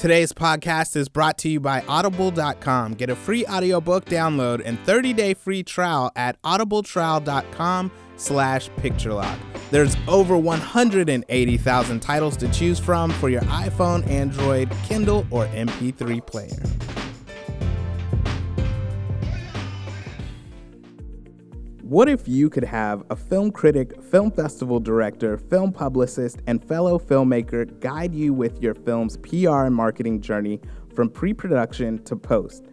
Today's podcast is brought to you by audible.com. Get a free audiobook download and 30-day free trial at audibletrial.com slash picturelock. There's over 180,000 titles to choose from for your iPhone, Android, Kindle, or MP3 player. What if you could have a film critic, film festival director, film publicist, and fellow filmmaker guide you with your film's PR and marketing journey from pre production to post?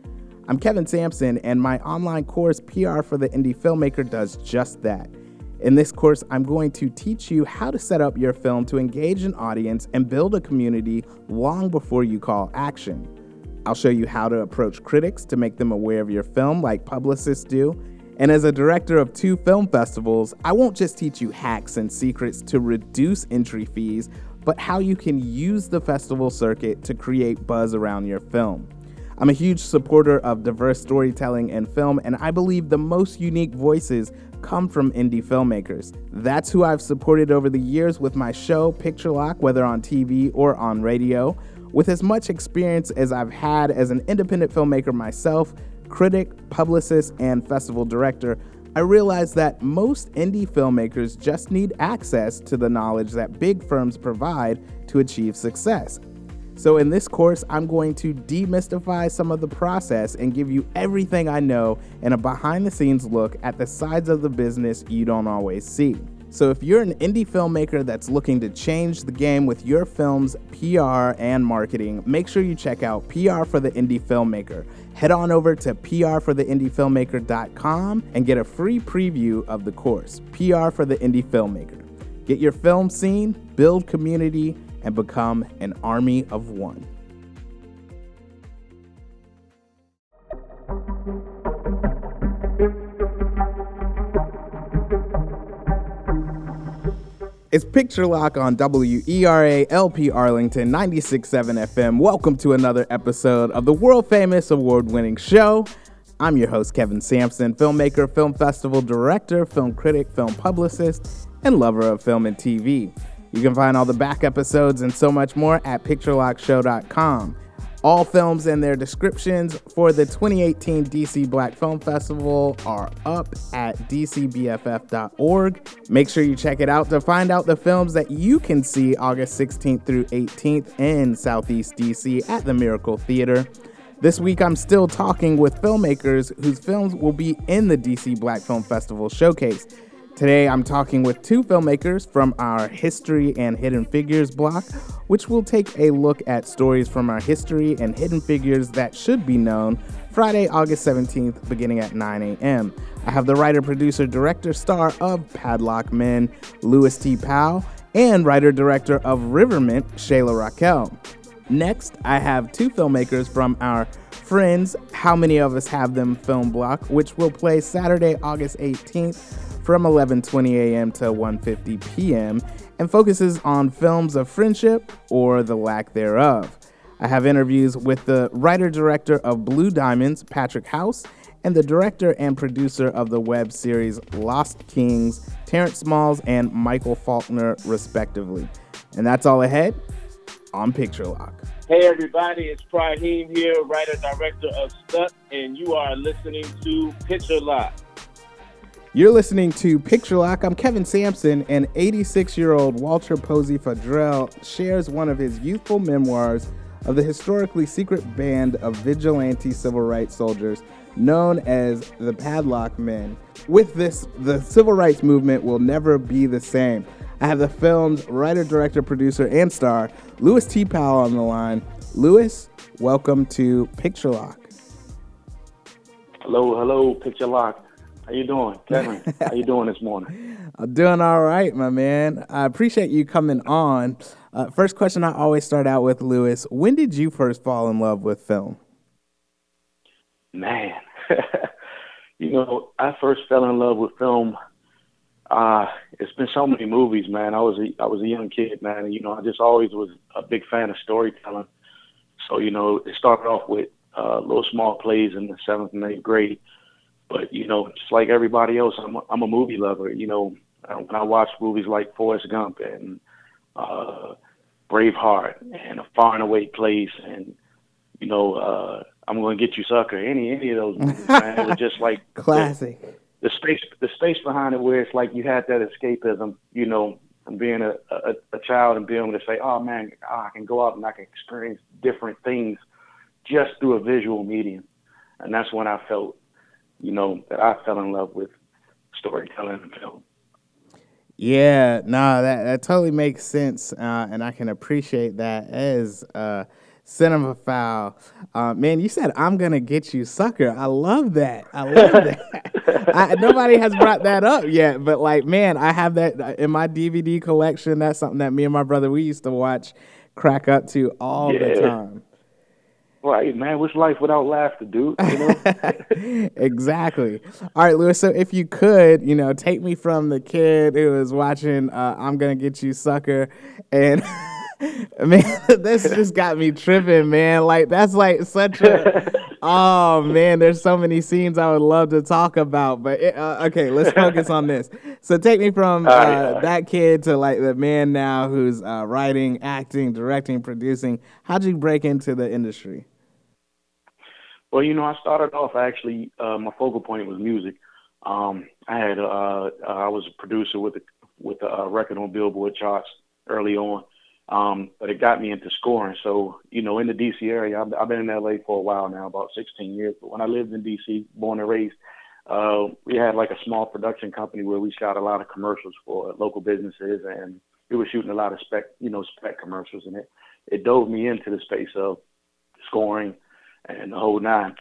I'm Kevin Sampson, and my online course, PR for the Indie Filmmaker, does just that. In this course, I'm going to teach you how to set up your film to engage an audience and build a community long before you call action. I'll show you how to approach critics to make them aware of your film, like publicists do and as a director of two film festivals, I won't just teach you hacks and secrets to reduce entry fees, but how you can use the festival circuit to create buzz around your film. I'm a huge supporter of diverse storytelling in film, and I believe the most unique voices come from indie filmmakers. That's who I've supported over the years with my show, Picture Lock, whether on TV or on radio. With as much experience as I've had as an independent filmmaker myself, critic, publicist, and festival director, I realized that most indie filmmakers just need access to the knowledge that big firms provide to achieve success. So, in this course, I'm going to demystify some of the process and give you everything I know and a behind the scenes look at the sides of the business you don't always see. So, if you're an indie filmmaker that's looking to change the game with your film's PR and marketing, make sure you check out PR for the Indie Filmmaker. Head on over to prfortheindiefilmmaker.com and get a free preview of the course, PR for the Indie Filmmaker. Get your film seen, build community, and become an army of one. It's Picture Lock on WERA LP Arlington 96.7 FM. Welcome to another episode of the world famous award winning show. I'm your host, Kevin Sampson, filmmaker, film festival director, film critic, film publicist, and lover of film and TV. You can find all the back episodes and so much more at picturelockshow.com. All films and their descriptions for the 2018 DC Black Film Festival are up at dcbff.org. Make sure you check it out to find out the films that you can see August 16th through 18th in Southeast DC at the Miracle Theater. This week, I'm still talking with filmmakers whose films will be in the DC Black Film Festival showcase. Today, I'm talking with two filmmakers from our History and Hidden Figures block, which will take a look at stories from our history and hidden figures that should be known Friday, August 17th, beginning at 9 a.m. I have the writer, producer, director, star of Padlock Men, Louis T. Powell, and writer, director of Riverment, Shayla Racquel. Next, I have two filmmakers from our Friends, How Many of Us Have Them film block, which will play Saturday, August 18th from 11:20 a.m. to 1:50 p.m. and focuses on films of friendship or the lack thereof. I have interviews with the writer director of Blue Diamonds, Patrick House, and the director and producer of the web series Lost Kings, Terrence Smalls and Michael Faulkner, respectively. And that's all ahead on Picture Lock. Hey everybody, it's Praheem here, writer director of Stuck, and you are listening to Picture Lock. You're listening to Picture Lock. I'm Kevin Sampson, and 86 year old Walter Posey Fadrell shares one of his youthful memoirs of the historically secret band of vigilante civil rights soldiers known as the Padlock Men. With this, the civil rights movement will never be the same. I have the film's writer, director, producer, and star, Louis T. Powell, on the line. Louis, welcome to Picture Lock. Hello, hello, Picture Lock. How you doing, Kevin? How you doing this morning? I'm doing all right, my man. I appreciate you coming on. Uh, first question I always start out with, Louis. When did you first fall in love with film? Man, you know, I first fell in love with film. Uh, it's been so many movies, man. I was a, I was a young kid, man, and you know, I just always was a big fan of storytelling. So you know, it started off with uh, little small plays in the seventh and eighth grade but you know, just like everybody else, I'm a, I'm a movie lover. You know, uh, when I watch movies like Forrest Gump and uh, Braveheart and A Far and Away Place and you know uh, I'm Gonna Get You Sucker. Any any of those movies, man. It was just like classic. The, the space the space behind it where it's like you had that escapism, you know, from being a, a, a child and being able to say, oh man, I can go out and I can experience different things just through a visual medium. And that's when I felt, you know, that I fell in love with storytelling and film. Yeah, no, that that totally makes sense, uh, and I can appreciate that as uh, cinemaphile. Uh, man, you said I'm gonna get you, sucker. I love that. I love that. I, nobody has brought that up yet, but like, man, I have that in my DVD collection. That's something that me and my brother we used to watch, crack up to all yeah. the time. Right, man. What's life without laughter, dude? You know? exactly. All right, Louis. So if you could, you know, take me from the kid who was watching uh, "I'm Gonna Get You, Sucker," and man, this just got me tripping, man. Like that's like such a. oh man, there's so many scenes I would love to talk about, but it, uh, okay, let's focus on this. So take me from uh, that kid to like the man now who's uh, writing, acting, directing, producing. How'd you break into the industry? Well, you know, I started off actually. Uh, my focal point was music. Um, I had uh, uh, I was a producer with a with a record on Billboard charts early on, um, but it got me into scoring. So you know, in the DC area, I've, I've been in LA for a while now, about 16 years. But when I lived in DC, born and raised, uh, we had like a small production company where we shot a lot of commercials for local businesses, and we were shooting a lot of spec, you know, spec commercials, and it it dove me into the space of scoring and the whole nine.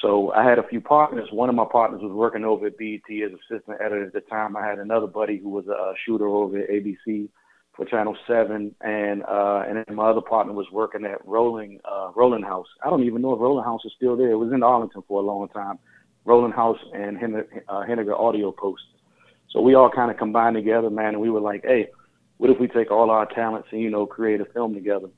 So I had a few partners. One of my partners was working over at BET as assistant editor at the time. I had another buddy who was a shooter over at ABC for Channel Seven, and uh, and then my other partner was working at Roland uh, Roland House. I don't even know if Roland House is still there. It was in Arlington for a long time. Roland House and Hen- uh, Henninger Audio Post. So we all kind of combined together, man, and we were like, hey, what if we take all our talents and you know create a film together?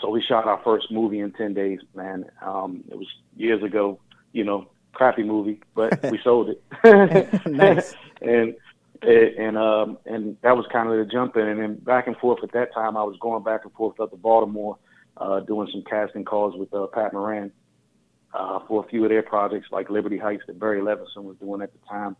So we shot our first movie in 10 days, man. Um, it was years ago, you know, crappy movie, but we sold it. nice. and and um and that was kind of the jump in and then back and forth at that time I was going back and forth up to Baltimore, uh, doing some casting calls with uh, Pat Moran uh, for a few of their projects like Liberty Heights that Barry Levinson was doing at the time.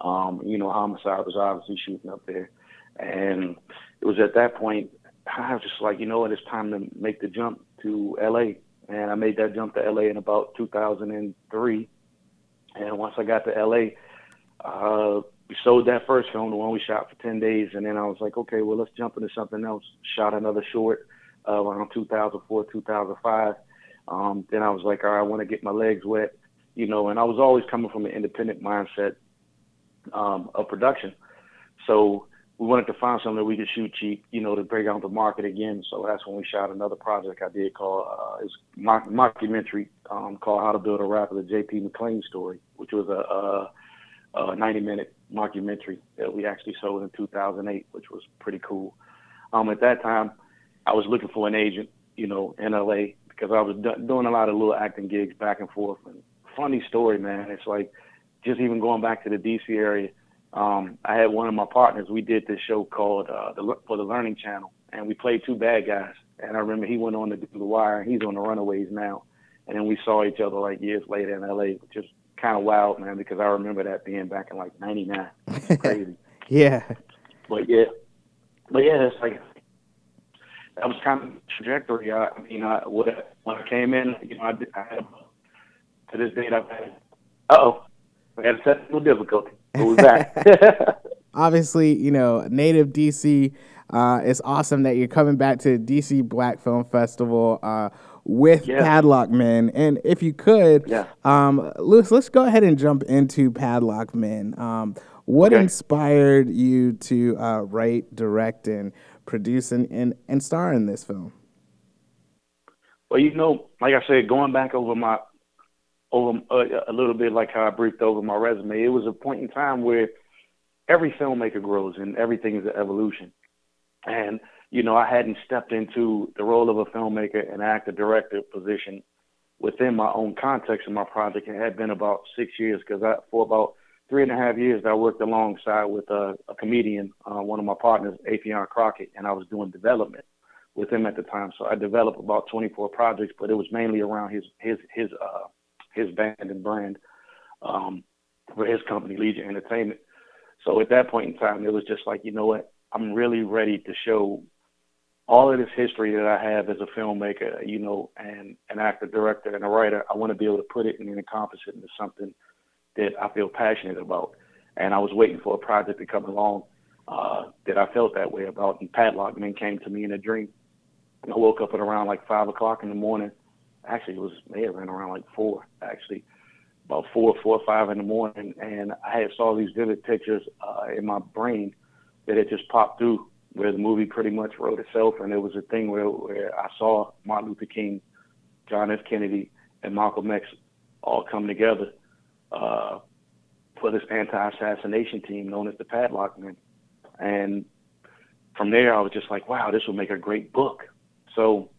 Um, you know, Homicide was obviously shooting up there. And it was at that point I was just like, you know what, it's time to make the jump to LA. And I made that jump to LA in about 2003. And once I got to LA, uh, we sold that first film, the one we shot for 10 days. And then I was like, okay, well, let's jump into something else. Shot another short uh, around 2004, 2005. Um, then I was like, all right, I want to get my legs wet, you know, and I was always coming from an independent mindset um, of production. So we wanted to find something that we could shoot cheap, you know, to break out the market again. So that's when we shot another project I did called uh, it's mock- mockumentary um, called How to Build a Rapper: The J.P. McClain Story, which was a, a, a 90 minute mockumentary that we actually sold in 2008, which was pretty cool. Um, at that time, I was looking for an agent, you know, in LA because I was do- doing a lot of little acting gigs back and forth. And funny story, man. It's like just even going back to the DC area um, I had one of my partners. We did this show called uh, the, for the Learning Channel, and we played two bad guys. And I remember he went on to do The Wire, and he's on the Runaways now. And then we saw each other like years later in LA, which is kind of wild, man, because I remember that being back in like '99. Crazy. yeah. But yeah, but yeah, it's like that was kind of trajectory. I, I mean, I, when I came in, you know, I, did, I had to this date I've had. Uh oh, I had a technical difficulty. Who's that? Obviously, you know, native DC. Uh, it's awesome that you're coming back to DC Black Film Festival uh, with yeah. Padlock Men. And if you could, yeah. um, Louis, let's go ahead and jump into Padlock Men. Um, what okay. inspired you to uh, write, direct, and produce and, and, and star in this film? Well, you know, like I said, going back over my over uh, a little bit like how I briefed over my resume. It was a point in time where every filmmaker grows and everything is an evolution. And you know, I hadn't stepped into the role of a filmmaker and actor director position within my own context of my project. It had been about six years because for about three and a half years, I worked alongside with a, a comedian, uh, one of my partners, Affion Crockett, and I was doing development with him at the time. So I developed about 24 projects, but it was mainly around his his his uh his band and brand um, for his company, Legion Entertainment. So at that point in time, it was just like, you know what, I'm really ready to show all of this history that I have as a filmmaker, you know, and an actor, director, and a writer. I want to be able to put it and then encompass it into something that I feel passionate about. And I was waiting for a project to come along uh, that I felt that way about. And Padlock Man came to me in a dream. I woke up at around like five o'clock in the morning. Actually, it was may have been around like four. Actually, about four, four or five in the morning, and I had saw these vivid pictures uh, in my brain that had just popped through where the movie pretty much wrote itself, and it was a thing where where I saw Martin Luther King, John F. Kennedy, and Malcolm X all come together uh, for this anti-assassination team known as the Padlock Men, and from there I was just like, wow, this will make a great book. So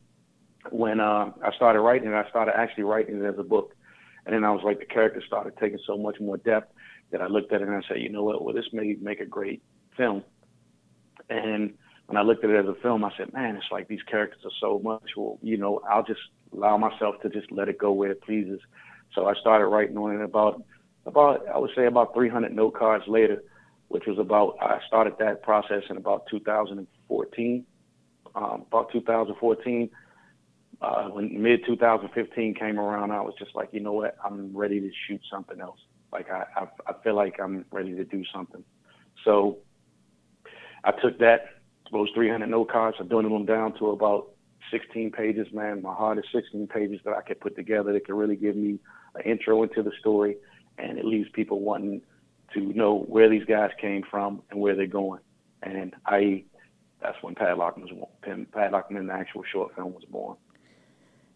when uh, I started writing it, I started actually writing it as a book. And then I was like, the character started taking so much more depth that I looked at it and I said, you know what? Well, this may make a great film. And when I looked at it as a film, I said, man, it's like these characters are so much. Well, you know, I'll just allow myself to just let it go where it pleases. So I started writing on it about, about I would say about 300 note cards later, which was about, I started that process in about 2014. Um, about 2014 uh, when mid 2015 came around, I was just like, you know what, I'm ready to shoot something else. Like I, I, I feel like I'm ready to do something. So I took that, those 300 note cards, I dwindled them down to about 16 pages, man. My is 16 pages that I could put together that could really give me an intro into the story, and it leaves people wanting to know where these guys came from and where they're going. And I, that's when Padlock was. Padlock in the actual short film was born.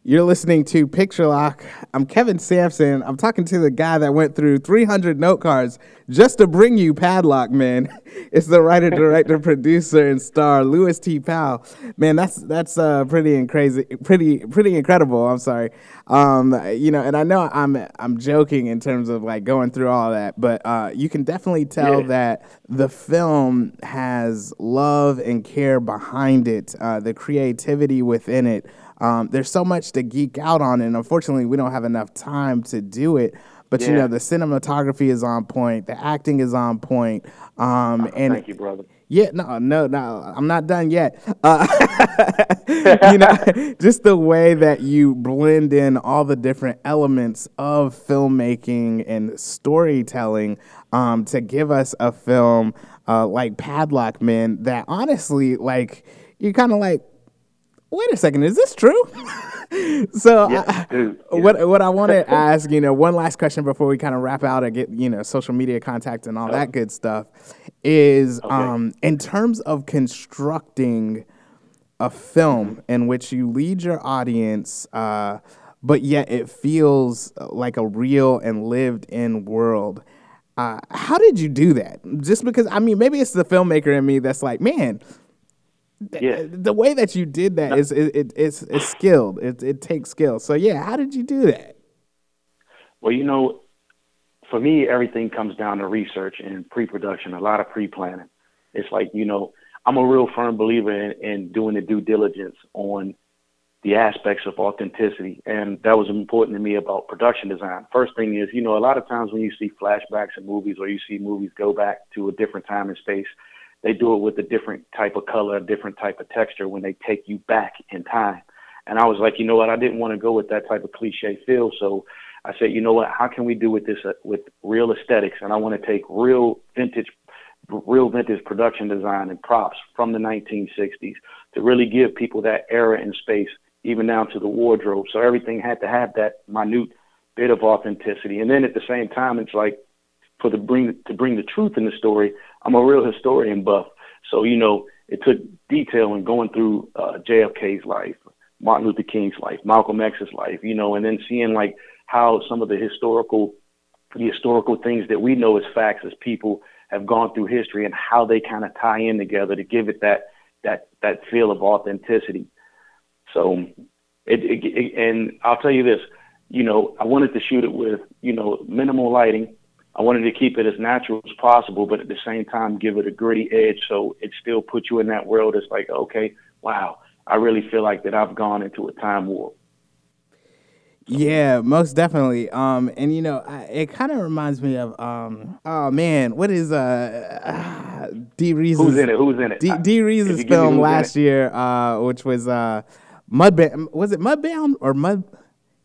You're listening to Picture Lock. I'm Kevin Sampson. I'm talking to the guy that went through 300 note cards just to bring you Padlock, man. It's the writer, director, producer, and star Louis T. Powell. Man, that's that's uh, pretty and crazy, pretty pretty incredible. I'm sorry, um, you know, and I know I'm I'm joking in terms of like going through all that, but uh, you can definitely tell yeah. that the film has love and care behind it, uh, the creativity within it. Um, there's so much to geek out on, and unfortunately, we don't have enough time to do it. But yeah. you know, the cinematography is on point, the acting is on point, um, oh, and thank you, brother. Yeah, no, no, no, I'm not done yet. Uh, you know, just the way that you blend in all the different elements of filmmaking and storytelling um, to give us a film uh, like Padlock Men that honestly, like, you're kind of like, wait a second, is this true? so yeah, I, yeah. what what I want to ask, you know, one last question before we kind of wrap out and get you know social media contact and all that good stuff is okay. um, in terms of constructing a film in which you lead your audience, uh, but yet it feels like a real and lived in world. Uh, how did you do that? Just because I mean, maybe it's the filmmaker in me that's like, man, yeah. Uh, the way that you did that is it, it, it's it's skilled. It it takes skill. So yeah, how did you do that? Well, you know, for me, everything comes down to research and pre-production. A lot of pre-planning. It's like you know, I'm a real firm believer in, in doing the due diligence on the aspects of authenticity, and that was important to me about production design. First thing is, you know, a lot of times when you see flashbacks in movies or you see movies go back to a different time and space they do it with a different type of color, a different type of texture when they take you back in time. And I was like, you know what? I didn't want to go with that type of cliche feel. So I said, you know what? How can we do with this uh, with real aesthetics? And I want to take real vintage, real vintage production design and props from the 1960s to really give people that era and space, even down to the wardrobe. So everything had to have that minute bit of authenticity. And then at the same time, it's like for the bring to bring the truth in the story. I'm a real historian buff, so you know it took detail in going through uh, JFK's life, Martin Luther King's life, Malcolm X's life, you know, and then seeing like how some of the historical the historical things that we know as facts as people have gone through history and how they kind of tie in together to give it that that that feel of authenticity. So, it, it, it and I'll tell you this, you know, I wanted to shoot it with you know minimal lighting I wanted to keep it as natural as possible, but at the same time give it a gritty edge so it still puts you in that world. It's like, okay, wow, I really feel like that I've gone into a time warp. Yeah, most definitely. Um, and you know, I, it kind of reminds me of um, oh man, what is uh, uh Dee Rees's Who's in it? Who's in it? D, Dee Rees's film last year, uh, which was uh, Mudbound. Was it Mudbound or Mud?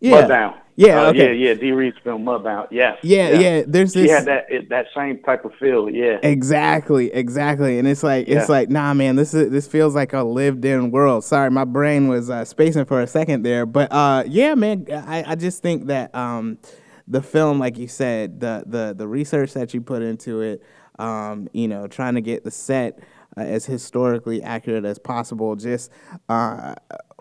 Yeah. Mudbound. Yeah, uh, okay. yeah, yeah. D. Reed's film Mudbound. Yes. Yeah, yeah. yeah. There's this. Had that that same type of feel. Yeah. Exactly, exactly. And it's like it's like nah, man. This is this feels like a lived-in world. Sorry, my brain was uh, spacing for a second there, but uh, yeah, man. I, I just think that um, the film, like you said, the the the research that you put into it, um, you know, trying to get the set. Uh, as historically accurate as possible, just uh,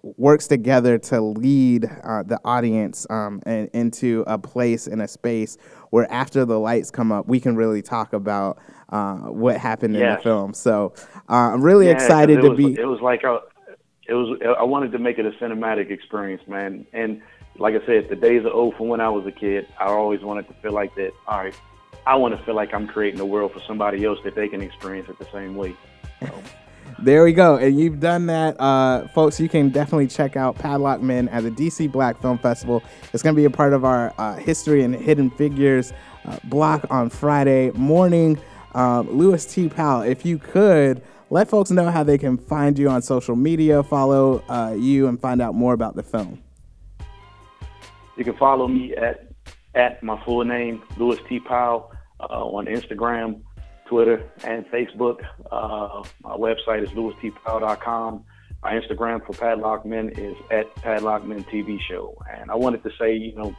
works together to lead uh, the audience um, and, into a place in a space where after the lights come up, we can really talk about uh, what happened yes. in the film. So uh, I'm really yeah, excited to was, be. It was like a, it was. I wanted to make it a cinematic experience, man. And like I said, the days are old from when I was a kid. I always wanted to feel like that. All right, I want to feel like I'm creating a world for somebody else that they can experience it the same way. So. There we go. And you've done that. Uh, folks, you can definitely check out Padlock Men at the DC Black Film Festival. It's going to be a part of our uh, History and Hidden Figures uh, block on Friday morning. Um, Louis T. Powell, if you could, let folks know how they can find you on social media, follow uh, you, and find out more about the film. You can follow me at, at my full name, Louis T. Powell, uh, on Instagram Twitter, and Facebook. Uh, my website is louistpowell.com. My Instagram for Padlock Men is at Padlock Men TV Show. And I wanted to say, you know,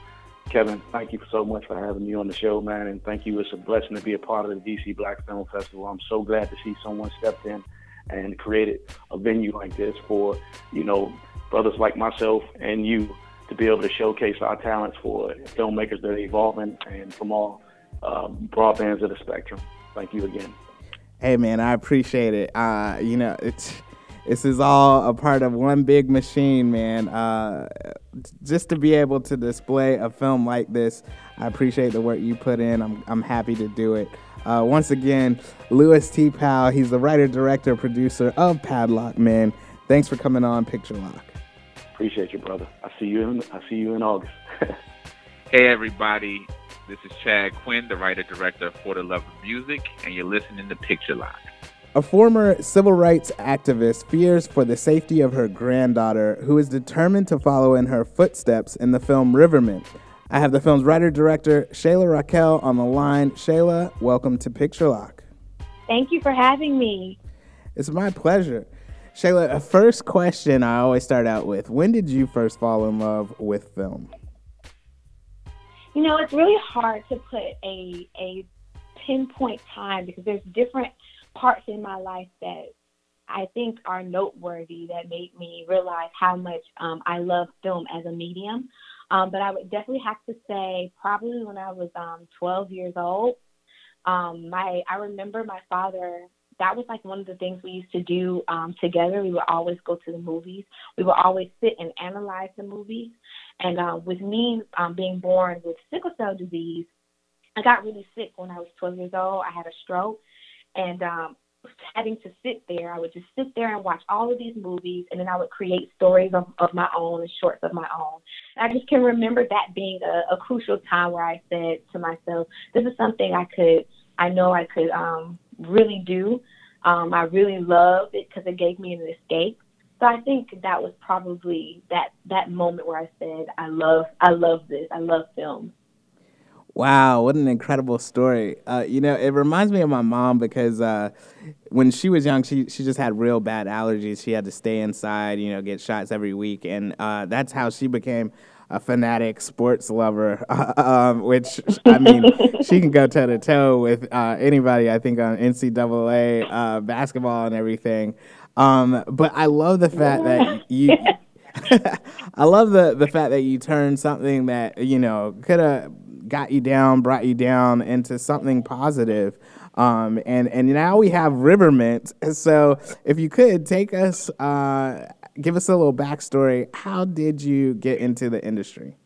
Kevin, thank you so much for having me on the show, man. And thank you. It's a blessing to be a part of the DC Black Film Festival. I'm so glad to see someone stepped in and created a venue like this for, you know, brothers like myself and you to be able to showcase our talents for filmmakers that are evolving and from all um, broad bands of the spectrum thank you again. Hey man, I appreciate it. Uh, you know, it's this is all a part of one big machine, man. Uh, just to be able to display a film like this, I appreciate the work you put in. I'm I'm happy to do it. Uh, once again, Louis T. Powell. He's the writer, director, producer of Padlock Man. Thanks for coming on Picture Lock. Appreciate you, brother. I see you in I see you in August. hey everybody, this is Chad Quinn, the writer director For the Love of Music, and you're listening to Picture Lock. A former civil rights activist fears for the safety of her granddaughter, who is determined to follow in her footsteps in the film Riverment. I have the film's writer director, Shayla Racquel, on the line. Shayla, welcome to Picture Lock. Thank you for having me. It's my pleasure. Shayla, a first question I always start out with When did you first fall in love with film? You know, it's really hard to put a a pinpoint time because there's different parts in my life that I think are noteworthy that made me realize how much um, I love film as a medium. Um, but I would definitely have to say probably when I was um, 12 years old. Um, my I remember my father. That was like one of the things we used to do um, together. We would always go to the movies. We would always sit and analyze the movies. And uh, with me um, being born with sickle cell disease, I got really sick when I was 12 years old. I had a stroke, and um, having to sit there, I would just sit there and watch all of these movies, and then I would create stories of, of my own and shorts of my own. And I just can remember that being a, a crucial time where I said to myself, "This is something I could, I know I could um, really do. Um, I really loved it because it gave me an escape." So I think that was probably that that moment where I said, I love I love this. I love film. Wow, what an incredible story. Uh, you know, it reminds me of my mom because uh, when she was young, she, she just had real bad allergies. She had to stay inside, you know, get shots every week. And uh, that's how she became a fanatic sports lover, um, which, I mean, she can go toe to toe with uh, anybody, I think, on NCAA uh, basketball and everything. Um, but I love the fact that you. I love the the fact that you turned something that you know could have got you down, brought you down into something positive. Um, and and now we have Riverment. So if you could take us, uh, give us a little backstory. How did you get into the industry?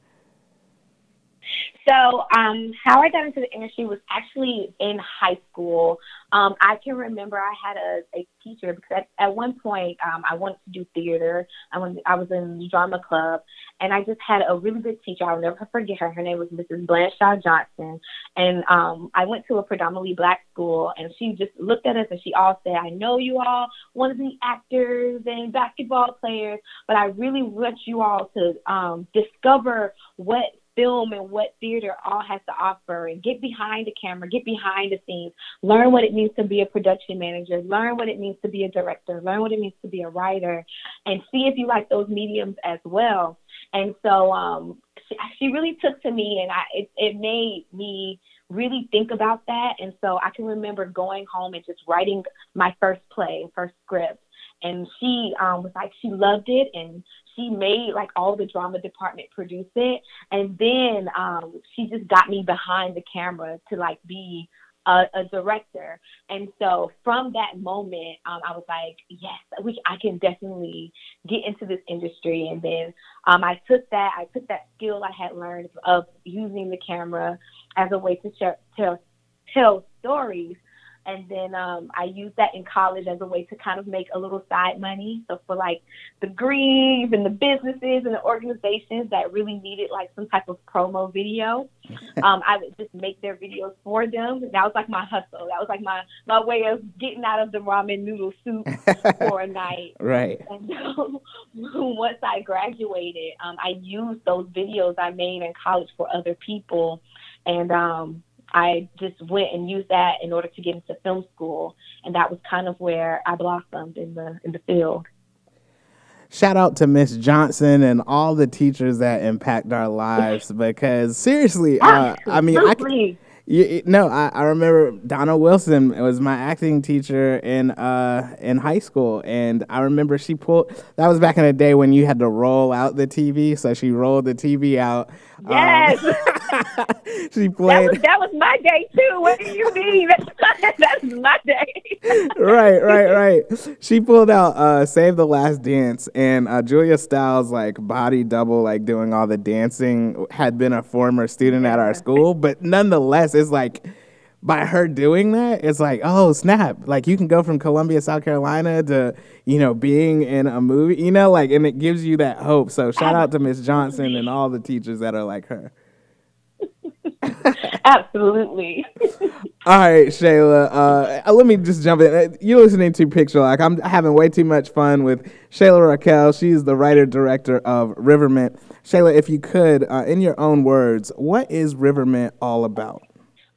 So, um, how I got into the industry was actually in high school. Um, I can remember I had a, a teacher because at, at one point um, I wanted to do theater. I was I was in the drama club, and I just had a really good teacher. I'll never forget her. Her name was Mrs. Blanchard Johnson, and um, I went to a predominantly black school, and she just looked at us and she all said, "I know you all want to be actors and basketball players, but I really want you all to um, discover what film and what theater all has to offer and get behind the camera, get behind the scenes, learn what it means to be a production manager, learn what it means to be a director, learn what it means to be a writer, and see if you like those mediums as well. And so um, she, she really took to me, and I it, it made me really think about that. And so I can remember going home and just writing my first play, first script. And she um, was like, she loved it, and she made like all the drama department produce it. And then um she just got me behind the camera to like be a, a director. And so from that moment um i was like yes we i can definitely get into this industry. And then um i took that i took that skill i had learned of using the camera as a way to share, tell tell stories and then um, I used that in college as a way to kind of make a little side money. So for like the greens and the businesses and the organizations that really needed like some type of promo video, um, I would just make their videos for them. That was like my hustle. That was like my my way of getting out of the ramen noodle soup for a night. Right. And so once I graduated, um, I used those videos I made in college for other people, and um, I just went and used that in order to get into film school, and that was kind of where I blossomed in the in the field. Shout out to Miss Johnson and all the teachers that impact our lives because seriously, uh, I mean, I can, you, no, I, I remember Donna Wilson was my acting teacher in uh in high school, and I remember she pulled. That was back in the day when you had to roll out the TV, so she rolled the TV out. Yes, um, she played. That was, that was, my day too. What do you mean? That's, my day. right, right, right. She pulled out uh, "Save the Last Dance," and uh, Julia Stiles, like body double, like doing all the dancing, had been a former student at our school, but nonetheless it's like by her doing that, it's like, oh snap! Like you can go from Columbia, South Carolina, to you know being in a movie, you know, like, and it gives you that hope. So shout out to Miss Johnson and all the teachers that are like her. Absolutely. all right, Shayla. Uh, let me just jump in. You're listening to Picture Lock. I'm having way too much fun with Shayla Racquel. She's the writer director of Riverment. Shayla, if you could, uh, in your own words, what is Riverment all about?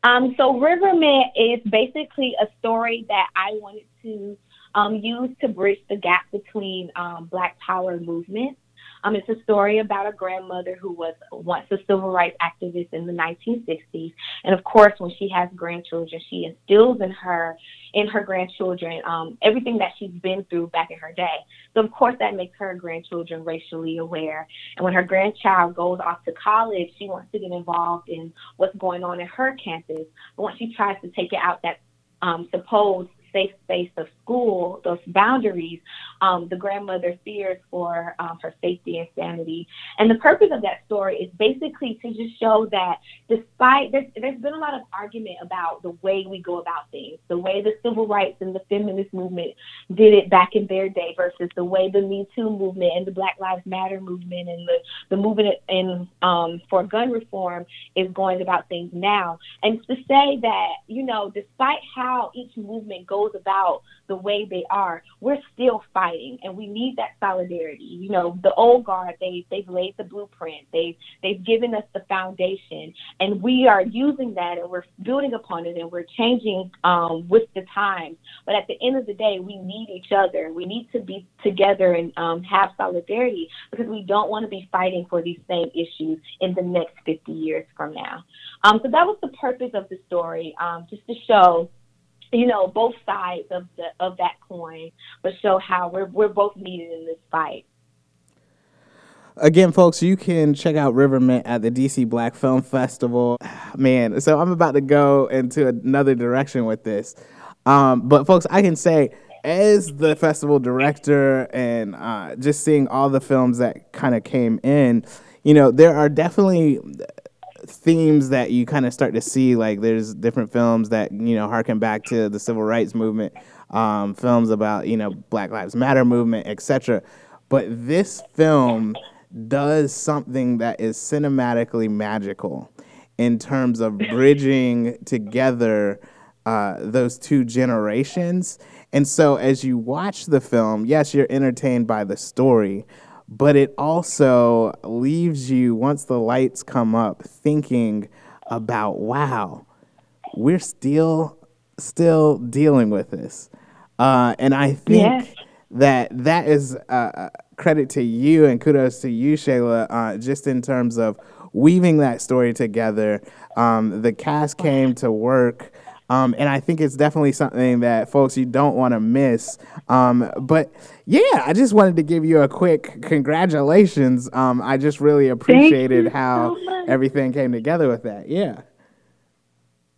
Um, so Riverment is basically a story that I wanted to um, use to bridge the gap between um, Black Power movements. Um, it's a story about a grandmother who was once a civil rights activist in the 1960s, and of course, when she has grandchildren, she instills in her in her grandchildren um, everything that she's been through back in her day. So of course, that makes her grandchildren racially aware. And when her grandchild goes off to college, she wants to get involved in what's going on at her campus. But once she tries to take it out that um, supposed safe space of school, those boundaries, um, the grandmother fears for um, her safety and sanity. And the purpose of that story is basically to just show that despite there's, there's been a lot of argument about the way we go about things, the way the civil rights and the feminist movement did it back in their day versus the way the Me Too movement and the Black Lives Matter movement and the, the movement in um, for gun reform is going about things now. And to say that, you know, despite how each movement goes about the way they are, we're still fighting, and we need that solidarity. You know, the old guard they they've laid the blueprint, they've they've given us the foundation, and we are using that, and we're building upon it, and we're changing um, with the times. But at the end of the day, we need each other. We need to be together and um, have solidarity because we don't want to be fighting for these same issues in the next 50 years from now. Um, so that was the purpose of the story, um, just to show you know, both sides of the of that coin, but show how we're we're both needed in this fight. Again, folks, you can check out Riverment at the DC Black Film Festival. Man, so I'm about to go into another direction with this. Um, but folks, I can say as the festival director and uh, just seeing all the films that kind of came in, you know, there are definitely themes that you kind of start to see. Like there's different films that you know harken back to the civil rights movement, um, films about you know Black Lives Matter movement, etc. But this film does something that is cinematically magical in terms of bridging together uh, those two generations. And so, as you watch the film, yes, you're entertained by the story, but it also leaves you, once the lights come up, thinking about, wow, we're still still dealing with this. Uh, and I think yes. that that is uh, credit to you and kudos to you, Shayla, uh, just in terms of weaving that story together. Um, the cast came to work. Um, and I think it's definitely something that folks you don't want to miss. Um, but yeah, I just wanted to give you a quick congratulations. Um, I just really appreciated how so everything came together with that. Yeah.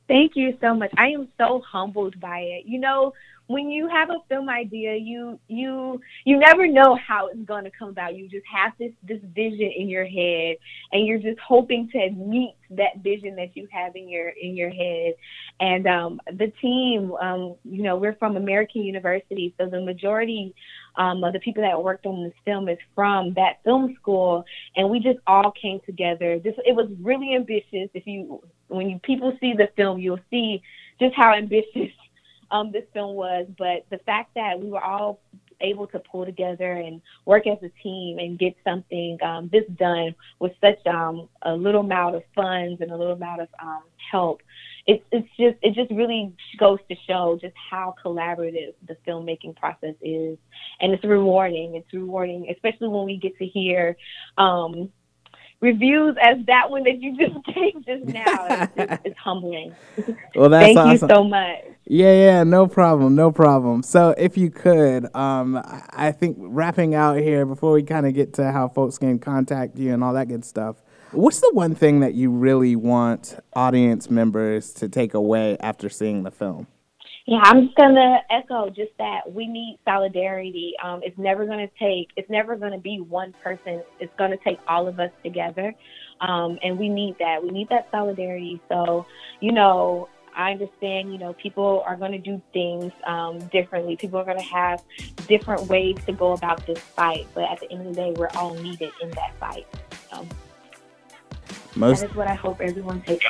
Thank you so much. I am so humbled by it. You know, when you have a film idea, you you you never know how it's going to come about. You just have this this vision in your head, and you're just hoping to meet that vision that you have in your in your head. And um, the team, um, you know, we're from American University, so the majority um, of the people that worked on this film is from that film school, and we just all came together. This it was really ambitious. If you when you people see the film, you'll see just how ambitious um, this film was, but the fact that we were all able to pull together and work as a team and get something um, this done with such um, a little amount of funds and a little amount of um, help. It's it's just it just really goes to show just how collaborative the filmmaking process is, and it's rewarding. It's rewarding, especially when we get to hear um, reviews as that one that you just gave just now. It's, it's, humbling. Well, that's Thank awesome. you so much. Yeah, yeah, no problem, no problem. So, if you could, um, I think wrapping out here before we kind of get to how folks can contact you and all that good stuff. What's the one thing that you really want audience members to take away after seeing the film? Yeah, I'm just gonna echo just that we need solidarity. Um, it's never gonna take. It's never gonna be one person. It's gonna take all of us together, um, and we need that. We need that solidarity. So, you know, I understand. You know, people are gonna do things um, differently. People are gonna have different ways to go about this fight. But at the end of the day, we're all needed in that fight. So, Most- that is what I hope everyone takes.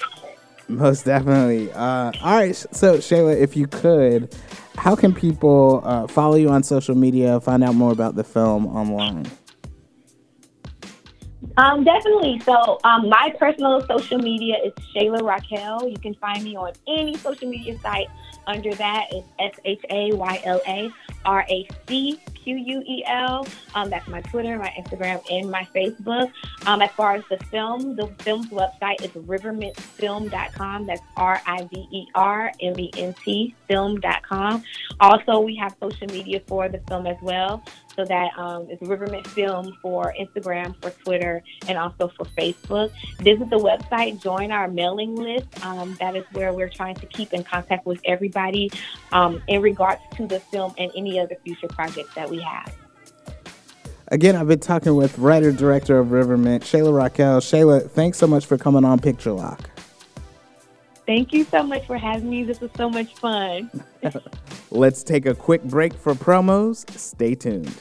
Most definitely. Uh, all right. So, Shayla, if you could, how can people uh, follow you on social media, find out more about the film online? Um, definitely. So, um, my personal social media is Shayla Racquel. You can find me on any social media site under that. It's S H A Y L A R A C Q U E L. Um, that's my Twitter, my Instagram, and my Facebook. Um, as far as the film, the film's website is rivermentfilm.com. That's R I V E R M E N T film.com. Also, we have social media for the film as well. So that um, is Riverment Film for Instagram, for Twitter, and also for Facebook. Visit the website, join our mailing list. Um, that is where we're trying to keep in contact with everybody um, in regards to the film and any other future projects that we have. Again, I've been talking with writer director of Riverment, Shayla Racquel. Shayla, thanks so much for coming on Picture Lock. Thank you so much for having me. This was so much fun. Let's take a quick break for promos. Stay tuned.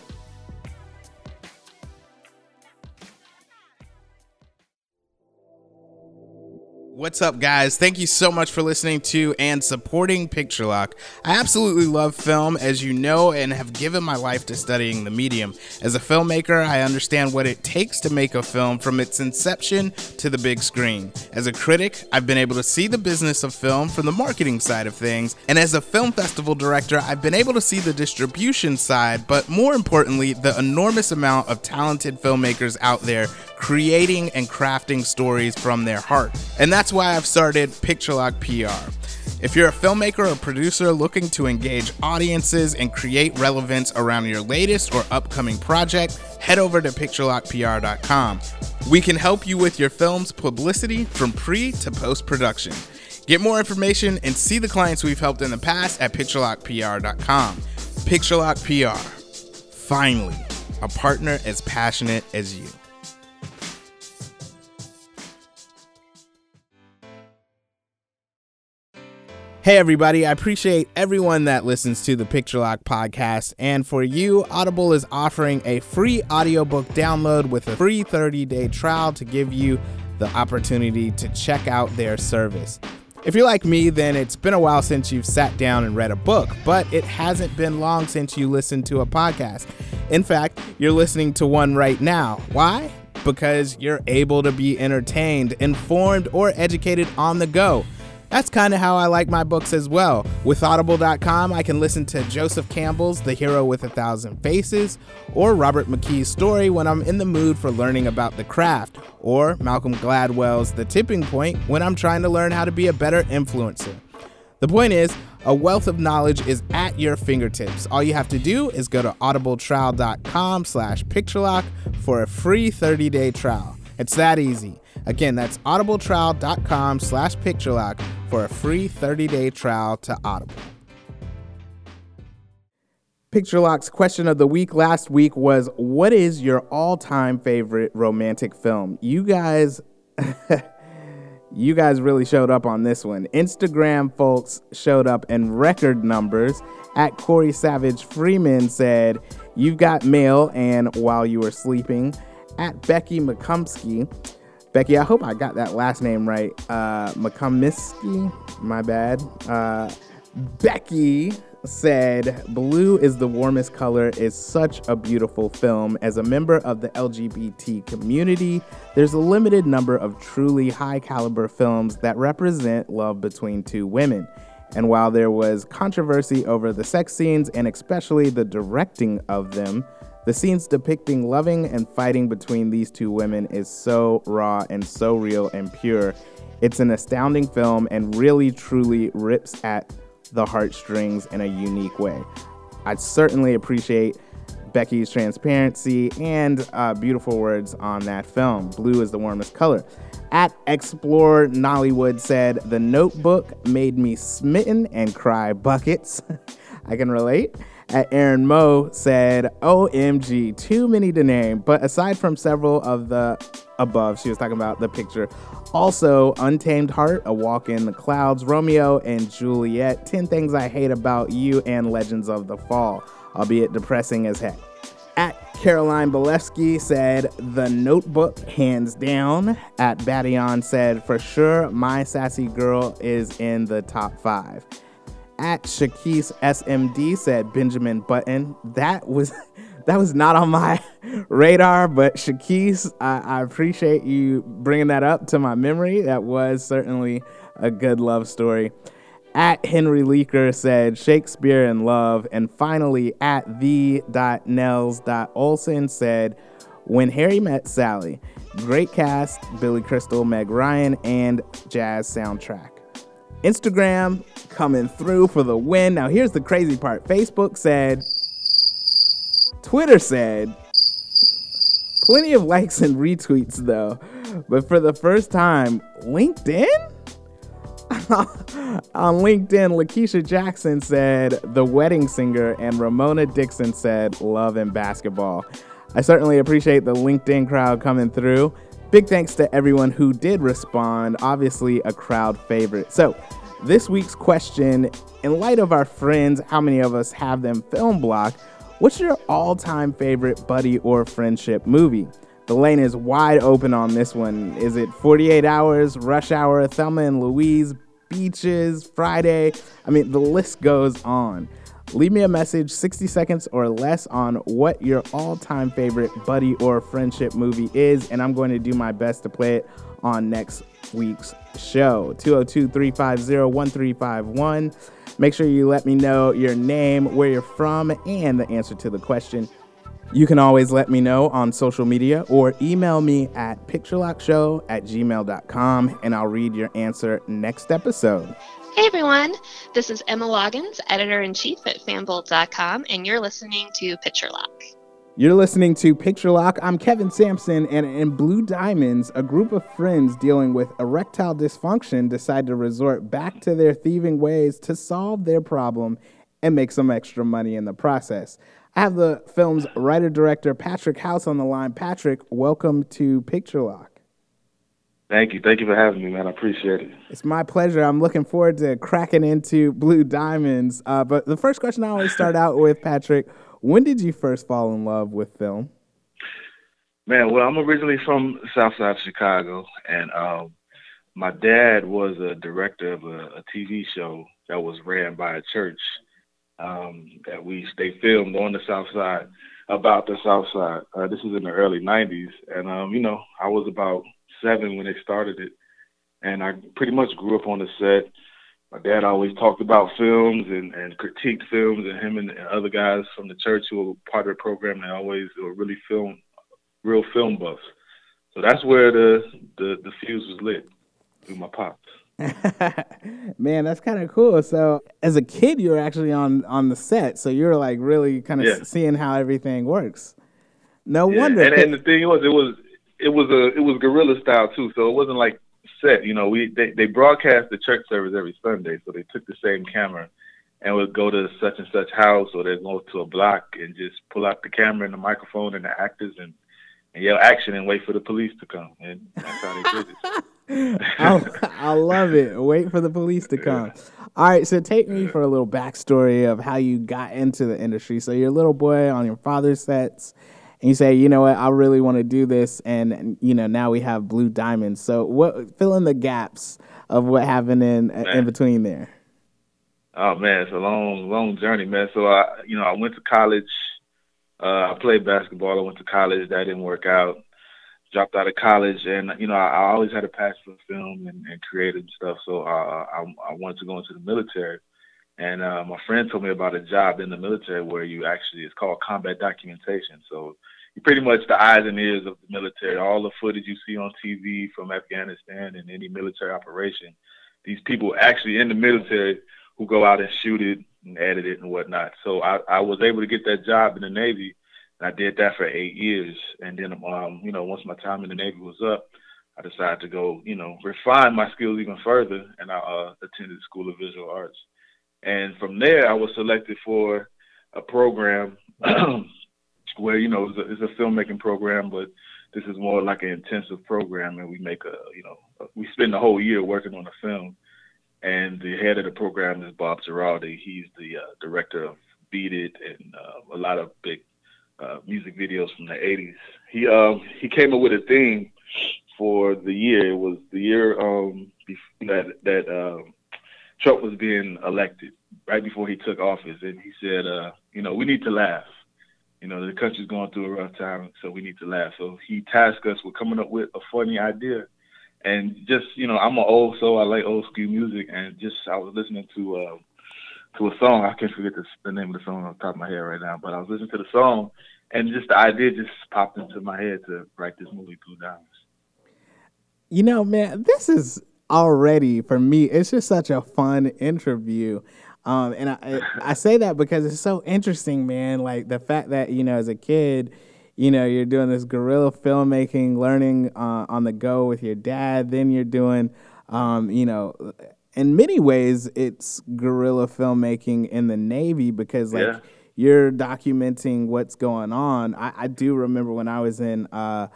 What's up, guys? Thank you so much for listening to and supporting Picture Lock. I absolutely love film, as you know, and have given my life to studying the medium. As a filmmaker, I understand what it takes to make a film from its inception to the big screen. As a critic, I've been able to see the business of film from the marketing side of things, and as a film festival director, I've been able to see the distribution side, but more importantly, the enormous amount of talented filmmakers out there creating and crafting stories from their heart. And that's why I've started Picture Lock PR. If you're a filmmaker or producer looking to engage audiences and create relevance around your latest or upcoming project, head over to picturelockpr.com. We can help you with your film's publicity from pre to post production. Get more information and see the clients we've helped in the past at picturelockpr.com. Picturelock PR. Finally, a partner as passionate as you. Hey, everybody. I appreciate everyone that listens to the Picture Lock podcast. And for you, Audible is offering a free audiobook download with a free 30 day trial to give you the opportunity to check out their service. If you're like me, then it's been a while since you've sat down and read a book, but it hasn't been long since you listened to a podcast. In fact, you're listening to one right now. Why? Because you're able to be entertained, informed, or educated on the go. That's kind of how I like my books as well. With Audible.com, I can listen to Joseph Campbell's The Hero with a Thousand Faces, or Robert McKee's story when I'm in the mood for learning about the craft, or Malcolm Gladwell's The Tipping Point when I'm trying to learn how to be a better influencer. The point is, a wealth of knowledge is at your fingertips. All you have to do is go to audibletrial.com slash picturelock for a free 30-day trial. It's that easy. Again, that's audibletrial.com slash picturelock for a free 30-day trial to Audible. Picture Lock's question of the week last week was What is your all time favorite romantic film? You guys. you guys really showed up on this one. Instagram folks showed up in record numbers. At Corey Savage Freeman said, You've got mail and while you were sleeping. At Becky McCumsky, Becky, I hope I got that last name right. Uh, McCumsky, my bad. Uh, Becky said, Blue is the warmest color is such a beautiful film. As a member of the LGBT community, there's a limited number of truly high caliber films that represent love between two women. And while there was controversy over the sex scenes and especially the directing of them, the scenes depicting loving and fighting between these two women is so raw and so real and pure. It's an astounding film and really truly rips at the heartstrings in a unique way. I certainly appreciate Becky's transparency and uh, beautiful words on that film. Blue is the warmest color. At Explore Nollywood said, The notebook made me smitten and cry buckets. I can relate. At Aaron Moe said, OMG, too many to name. But aside from several of the above, she was talking about the picture. Also, Untamed Heart, A Walk in the Clouds, Romeo and Juliet, 10 Things I Hate About You, and Legends of the Fall, albeit depressing as heck. At Caroline Bolesky said, The Notebook, hands down. At Badion said, For sure, My Sassy Girl is in the top five. At Shakis SMD said, Benjamin Button. That was. that was not on my radar, but Shakis, I, I, appreciate you bringing that up to my memory. That was certainly a good love story. At Henry Leaker said Shakespeare in Love. And finally, at the.nels.olson said, When Harry Met Sally. Great cast, Billy Crystal, Meg Ryan, and jazz soundtrack. Instagram coming through for the win. Now, here's the crazy part Facebook said, Twitter said, plenty of likes and retweets though. But for the first time, LinkedIn? On LinkedIn, Lakeisha Jackson said The Wedding Singer, and Ramona Dixon said Love and Basketball. I certainly appreciate the LinkedIn crowd coming through. Big thanks to everyone who did respond. Obviously, a crowd favorite. So, this week's question in light of our friends, how many of us have them film block? What's your all time favorite buddy or friendship movie? The lane is wide open on this one. Is it 48 Hours, Rush Hour, Thelma and Louise, Beaches, Friday? I mean, the list goes on. Leave me a message 60 seconds or less on what your all time favorite buddy or friendship movie is, and I'm going to do my best to play it on next week's show. 202 350 1351. Make sure you let me know your name, where you're from, and the answer to the question. You can always let me know on social media or email me at picturelockshow at gmail.com and I'll read your answer next episode. Hey everyone, this is Emma Loggins, editor in chief at fanbolt.com, and you're listening to Picture Lock. You're listening to Picture Lock. I'm Kevin Sampson, and in Blue Diamonds, a group of friends dealing with erectile dysfunction decide to resort back to their thieving ways to solve their problem and make some extra money in the process. I have the film's writer director, Patrick House, on the line. Patrick, welcome to Picture Lock. Thank you. Thank you for having me, man. I appreciate it. It's my pleasure. I'm looking forward to cracking into Blue Diamonds. Uh, but the first question I always start out with, Patrick, when did you first fall in love with film? Man, well, I'm originally from South Side of Chicago, and um, my dad was a director of a, a, TV show that was ran by a church um, that we they filmed on the South Side about the South Side. Uh, this was in the early '90s, and um, you know, I was about seven when they started it, and I pretty much grew up on the set. My dad always talked about films and, and critiqued films, and him and, other guys from the church who were part of the program, they always were really film, real film buffs. So that's where the the, the fuse was lit through my pops. Man, that's kind of cool. So, as a kid, you were actually on on the set, so you're like really kind of yeah. seeing how everything works. No yeah. wonder. And, and the thing was, it was it was a it was guerrilla style too. So it wasn't like set. You know, we they, they broadcast the church service every Sunday, so they took the same camera and would go to such and such house or they'd go to a block and just pull out the camera and the microphone and the actors and, and yell action and wait for the police to come. And that's how they did it. I, I love it. Wait for the police to come. All right, so take me for a little backstory of how you got into the industry. So you're a little boy on your father's sets, and you say, you know what, I really want to do this, and you know now we have Blue Diamonds. So what fill in the gaps of what happened in man. in between there? Oh man, it's a long, long journey, man. So I, you know, I went to college. Uh, I played basketball. I went to college. That didn't work out. Dropped out of college, and you know, I, I always had a passion for film and, and creative stuff. So uh, I, I wanted to go into the military. And uh, my friend told me about a job in the military where you actually it's called combat documentation. So you're pretty much the eyes and ears of the military. All the footage you see on TV from Afghanistan and any military operation, these people actually in the military who go out and shoot it and edit it and whatnot. So I, I was able to get that job in the Navy. And I did that for eight years. And then, um, you know, once my time in the Navy was up, I decided to go, you know, refine my skills even further. And I uh, attended the School of Visual Arts. And from there, I was selected for a program where you know it's a, it's a filmmaking program, but this is more like an intensive program, and we make a you know we spend the whole year working on a film. And the head of the program is Bob Giraldi. He's the uh, director of Beat It and uh, a lot of big uh, music videos from the '80s. He um, he came up with a theme for the year. It was the year um, that that um, Trump was being elected right before he took office, and he said, uh, you know, we need to laugh. You know, the country's going through a rough time, so we need to laugh. So he tasked us with coming up with a funny idea, and just you know, I'm an old soul. I like old school music, and just I was listening to uh, to a song. I can't forget the, the name of the song on top of my head right now, but I was listening to the song, and just the idea just popped into my head to write this movie, Blue Diamonds. You know, man, this is already for me. It's just such a fun interview. Um, and I, I say that because it's so interesting, man. Like the fact that you know, as a kid, you know, you're doing this guerrilla filmmaking, learning uh, on the go with your dad. Then you're doing, um, you know, in many ways, it's guerrilla filmmaking in the Navy because like. Yeah. You're documenting what's going on. I, I do remember when I was in uh,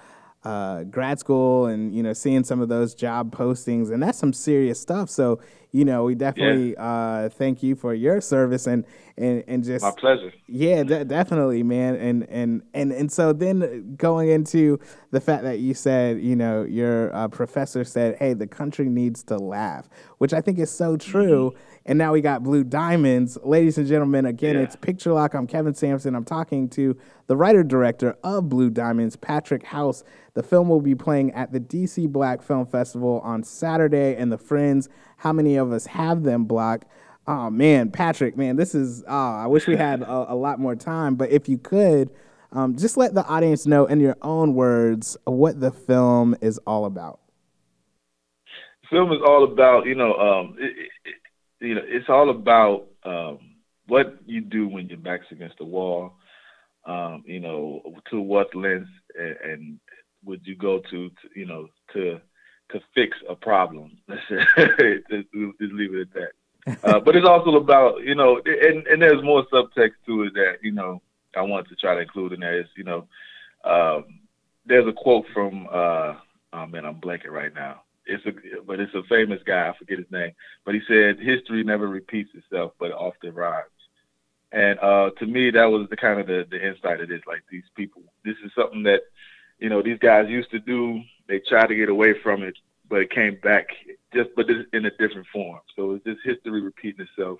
uh, grad school and you know seeing some of those job postings and that's some serious stuff so you know we definitely yeah. uh, thank you for your service and and, and just my pleasure yeah de- definitely man and and and and so then going into the fact that you said you know your uh, professor said hey the country needs to laugh which i think is so true mm-hmm and now we got Blue Diamonds. Ladies and gentlemen, again, yeah. it's Picture Lock. I'm Kevin Sampson. I'm talking to the writer director of Blue Diamonds, Patrick House. The film will be playing at the DC Black Film Festival on Saturday, and the Friends. How many of us have them blocked? Oh man, Patrick, man, this is. Oh, I wish we had a, a lot more time, but if you could, um, just let the audience know in your own words what the film is all about. The film is all about, you know, um, it, it, you know, it's all about um, what you do when your back's against the wall. Um, you know, to what length and, and would you go to, to, you know, to to fix a problem? Let's just leave it at that. Uh, but it's also about, you know, and, and there's more subtext to it that, you know, I want to try to include in there is, you know, um, there's a quote from uh, Oh man, I'm blanking right now. It's a but it's a famous guy. I forget his name, but he said history never repeats itself, but often rhymes. And uh, to me, that was the kind of the, the insight of this. Like these people, this is something that you know these guys used to do. They tried to get away from it, but it came back just but in a different form. So it's just history repeating itself,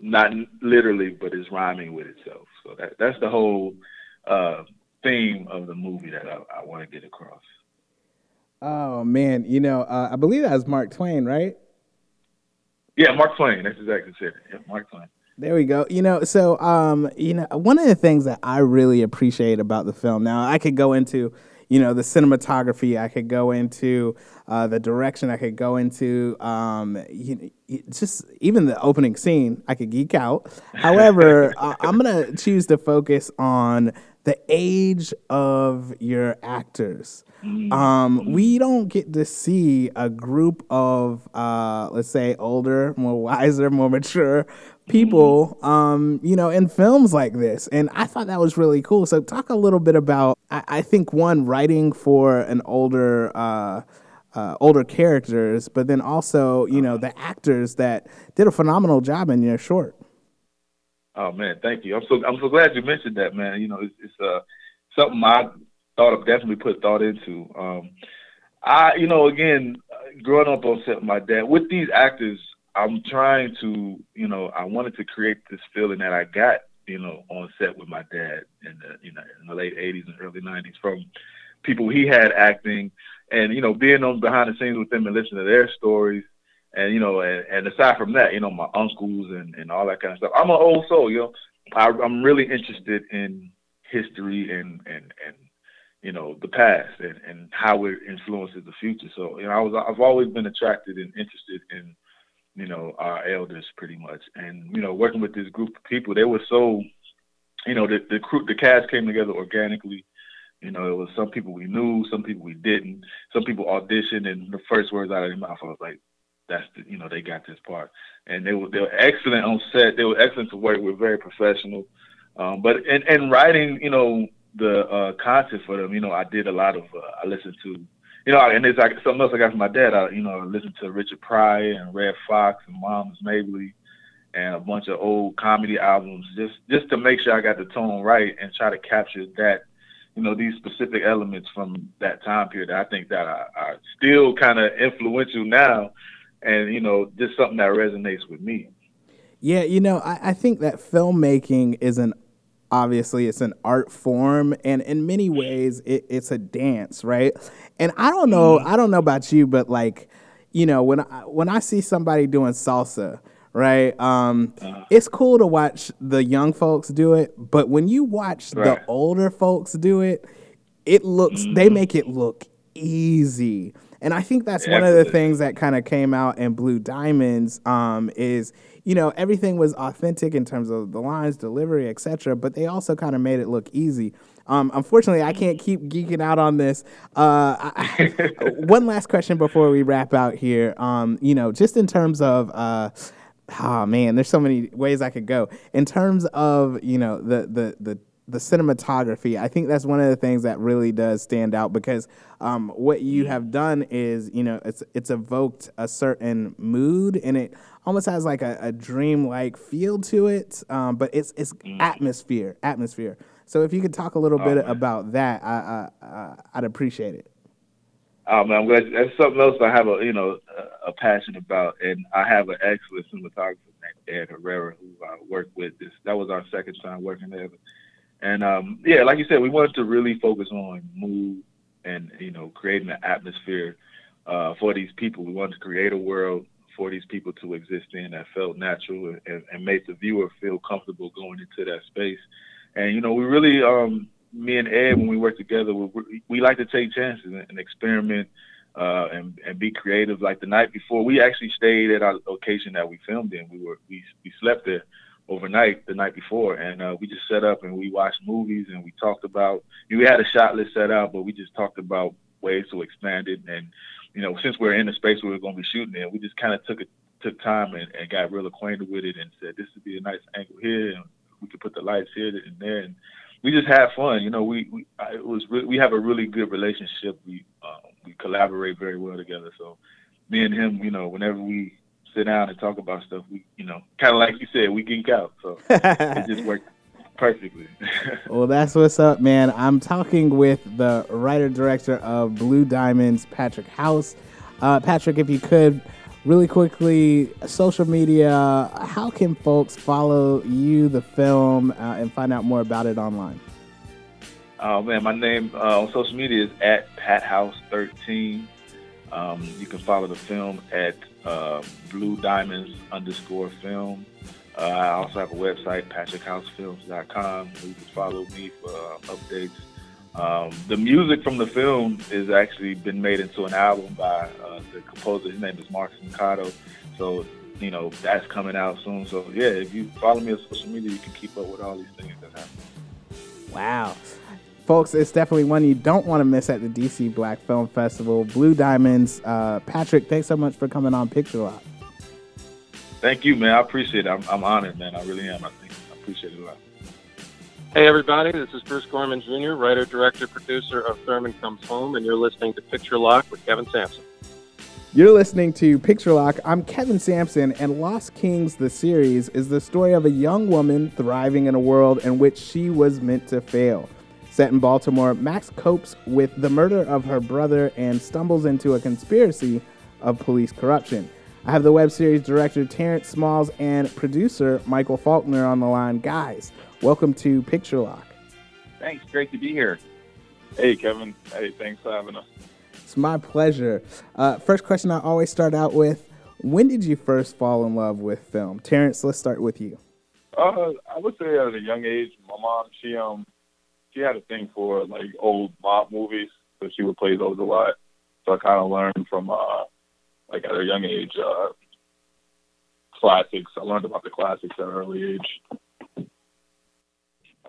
not literally, but it's rhyming with itself. So that that's the whole uh, theme of the movie that I, I want to get across. Oh man, you know, uh, I believe that was Mark Twain, right? Yeah, Mark Twain. That's exactly it. Yeah, Mark Twain. There we go. You know, so um, you know, one of the things that I really appreciate about the film. Now, I could go into, you know, the cinematography. I could go into uh, the direction. I could go into um, you, just even the opening scene. I could geek out. However, uh, I'm gonna choose to focus on the age of your actors. Um, we don't get to see a group of, uh, let's say, older, more wiser, more mature people, um, you know, in films like this. And I thought that was really cool. So, talk a little bit about, I, I think, one, writing for an older, uh, uh, older characters, but then also, you know, the actors that did a phenomenal job in your short. Oh man, thank you. I'm so I'm so glad you mentioned that, man. You know, it's, it's uh something I thought of definitely put thought into. Um, I, you know, again, growing up on set with my dad, with these actors, I'm trying to, you know, I wanted to create this feeling that I got, you know, on set with my dad in the, you know, in the late '80s and early '90s from people he had acting, and you know, being on behind the scenes with them and listening to their stories and you know, and, and aside from that, you know, my uncles and, and all that kind of stuff. I'm an old soul, you know. I, I'm really interested in history and and and you know the past and, and how it influences the future. So you know, I was I've always been attracted and interested in you know our elders pretty much, and you know working with this group of people, they were so you know the the crew the cast came together organically. You know, it was some people we knew, some people we didn't. Some people auditioned, and the first words out of their mouth, I was like, that's the, you know they got this part, and they were they were excellent on set. They were excellent to work with, very professional. Um, but and and writing, you know, the uh, content for them, you know, I did a lot of. Uh, I listened to, you know, and it's like something else I got from my dad. I you know I listened to Richard Pryor and Redd Foxx and Moms Mabley, and a bunch of old comedy albums, just just to make sure I got the tone right and try to capture that you know these specific elements from that time period I think that are, are still kind of influential now and you know, just something that resonates with me. Yeah, you know, I, I think that filmmaking is an obviously it's an art form and in many ways it, it's a dance right and i don't know mm-hmm. i don't know about you but like you know when i when i see somebody doing salsa right um, uh, it's cool to watch the young folks do it but when you watch right. the older folks do it it looks they make it look easy and I think that's one of the things that kind of came out in Blue Diamonds um, is, you know, everything was authentic in terms of the lines, delivery, etc. But they also kind of made it look easy. Um, unfortunately, I can't keep geeking out on this. Uh, I, one last question before we wrap out here. Um, you know, just in terms of. Uh, oh man, there's so many ways I could go. In terms of you know the the the the cinematography, I think that's one of the things that really does stand out because um, what you have done is, you know, it's it's evoked a certain mood and it almost has like a, a dream-like feel to it, um, but it's it's mm. atmosphere, atmosphere. So if you could talk a little oh, bit man. about that, I, I, I'd appreciate it. Oh man, I'm glad. That's something else I have a you know a, a passion about, and I have an excellent cinematographer named Ed Herrera who I worked with. This that was our second time working together and um, yeah, like you said, we wanted to really focus on mood and you know creating an atmosphere uh, for these people. We wanted to create a world for these people to exist in that felt natural and, and made the viewer feel comfortable going into that space. And you know, we really, um, me and Ed, when we work together, we, we like to take chances and, and experiment uh, and, and be creative. Like the night before, we actually stayed at our location that we filmed in. We were we we slept there overnight the night before, and uh, we just set up and we watched movies and we talked about. We had a shot list set out, but we just talked about ways to expand it. And you know, since we're in the space we're going to be shooting in, we just kind of took it took time and, and got real acquainted with it and said this would be a nice angle here, and we could put the lights here and there, and we just had fun. You know, we we it was re- we have a really good relationship. We uh, we collaborate very well together. So me and him, you know, whenever we sit down and talk about stuff, we you know, kind of like you said, we geek out. So it just worked perfectly. well, that's what's up, man. I'm talking with the writer director of Blue Diamonds, Patrick House. Uh, Patrick, if you could really quickly, social media, how can folks follow you, the film, uh, and find out more about it online? Oh man, my name uh, on social media is at pathouse13. Um, you can follow the film at uh, Blue Diamonds underscore film. Uh, I also have a website, patrickhousefilms.com. You can follow me for uh, updates. Um, the music from the film is actually been made into an album by uh, the composer. His name is Mark Mercado. So, you know, that's coming out soon. So, yeah, if you follow me on social media, you can keep up with all these things that happen. Wow. Folks, it's definitely one you don't want to miss at the DC Black Film Festival. Blue Diamonds. Uh, Patrick, thanks so much for coming on Picture Lock. Thank you, man. I appreciate it. I'm, I'm honored, man. I really am. I think I appreciate it a lot. Hey, everybody. This is Bruce Gorman Jr., writer, director, producer of Thurman Comes Home, and you're listening to Picture Lock with Kevin Sampson. You're listening to Picture Lock. I'm Kevin Sampson, and Lost Kings, the series, is the story of a young woman thriving in a world in which she was meant to fail. Set in Baltimore, Max copes with the murder of her brother and stumbles into a conspiracy of police corruption. I have the web series director Terrence Smalls and producer Michael Faulkner on the line. Guys, welcome to Picture Lock. Thanks. Great to be here. Hey, Kevin. Hey, thanks for having us. It's my pleasure. Uh, first question I always start out with When did you first fall in love with film? Terrence, let's start with you. Uh, I would say at a young age, my mom, she um, she had a thing for like old mob movies, so she would play those a lot. So I kind of learned from uh, like at a young age, uh, classics. I learned about the classics at an early age.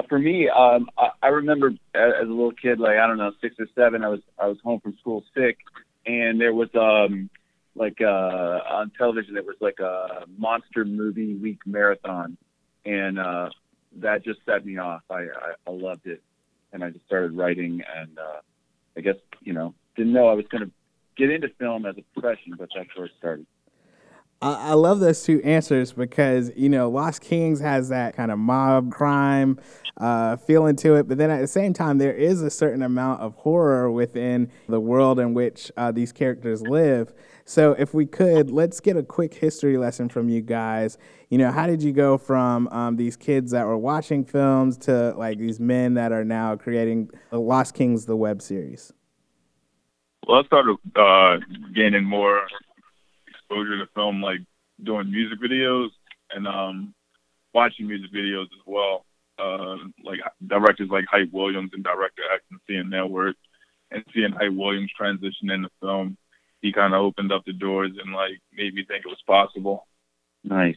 For me, um, I, I remember as, a little kid, like I don't know, six or seven, I was I was home from school sick, and there was um like uh on television there was like a monster movie week marathon, and uh that just set me off. I I, I loved it, and I just started writing, and uh I guess you know didn't know I was going to get into film as a profession, but that's where it started. I love those two answers because you know Lost Kings has that kind of mob crime uh, feeling to it, but then at the same time there is a certain amount of horror within the world in which uh, these characters live. So if we could, let's get a quick history lesson from you guys. You know, how did you go from um, these kids that were watching films to like these men that are now creating Lost Kings, the web series? Well, I started uh, gaining more exposure to film, like doing music videos and um, watching music videos as well. Uh, like directors like Hype Williams and director X and seeing their work and seeing Hype Williams transition into film, he kind of opened up the doors and like made me think it was possible. Nice.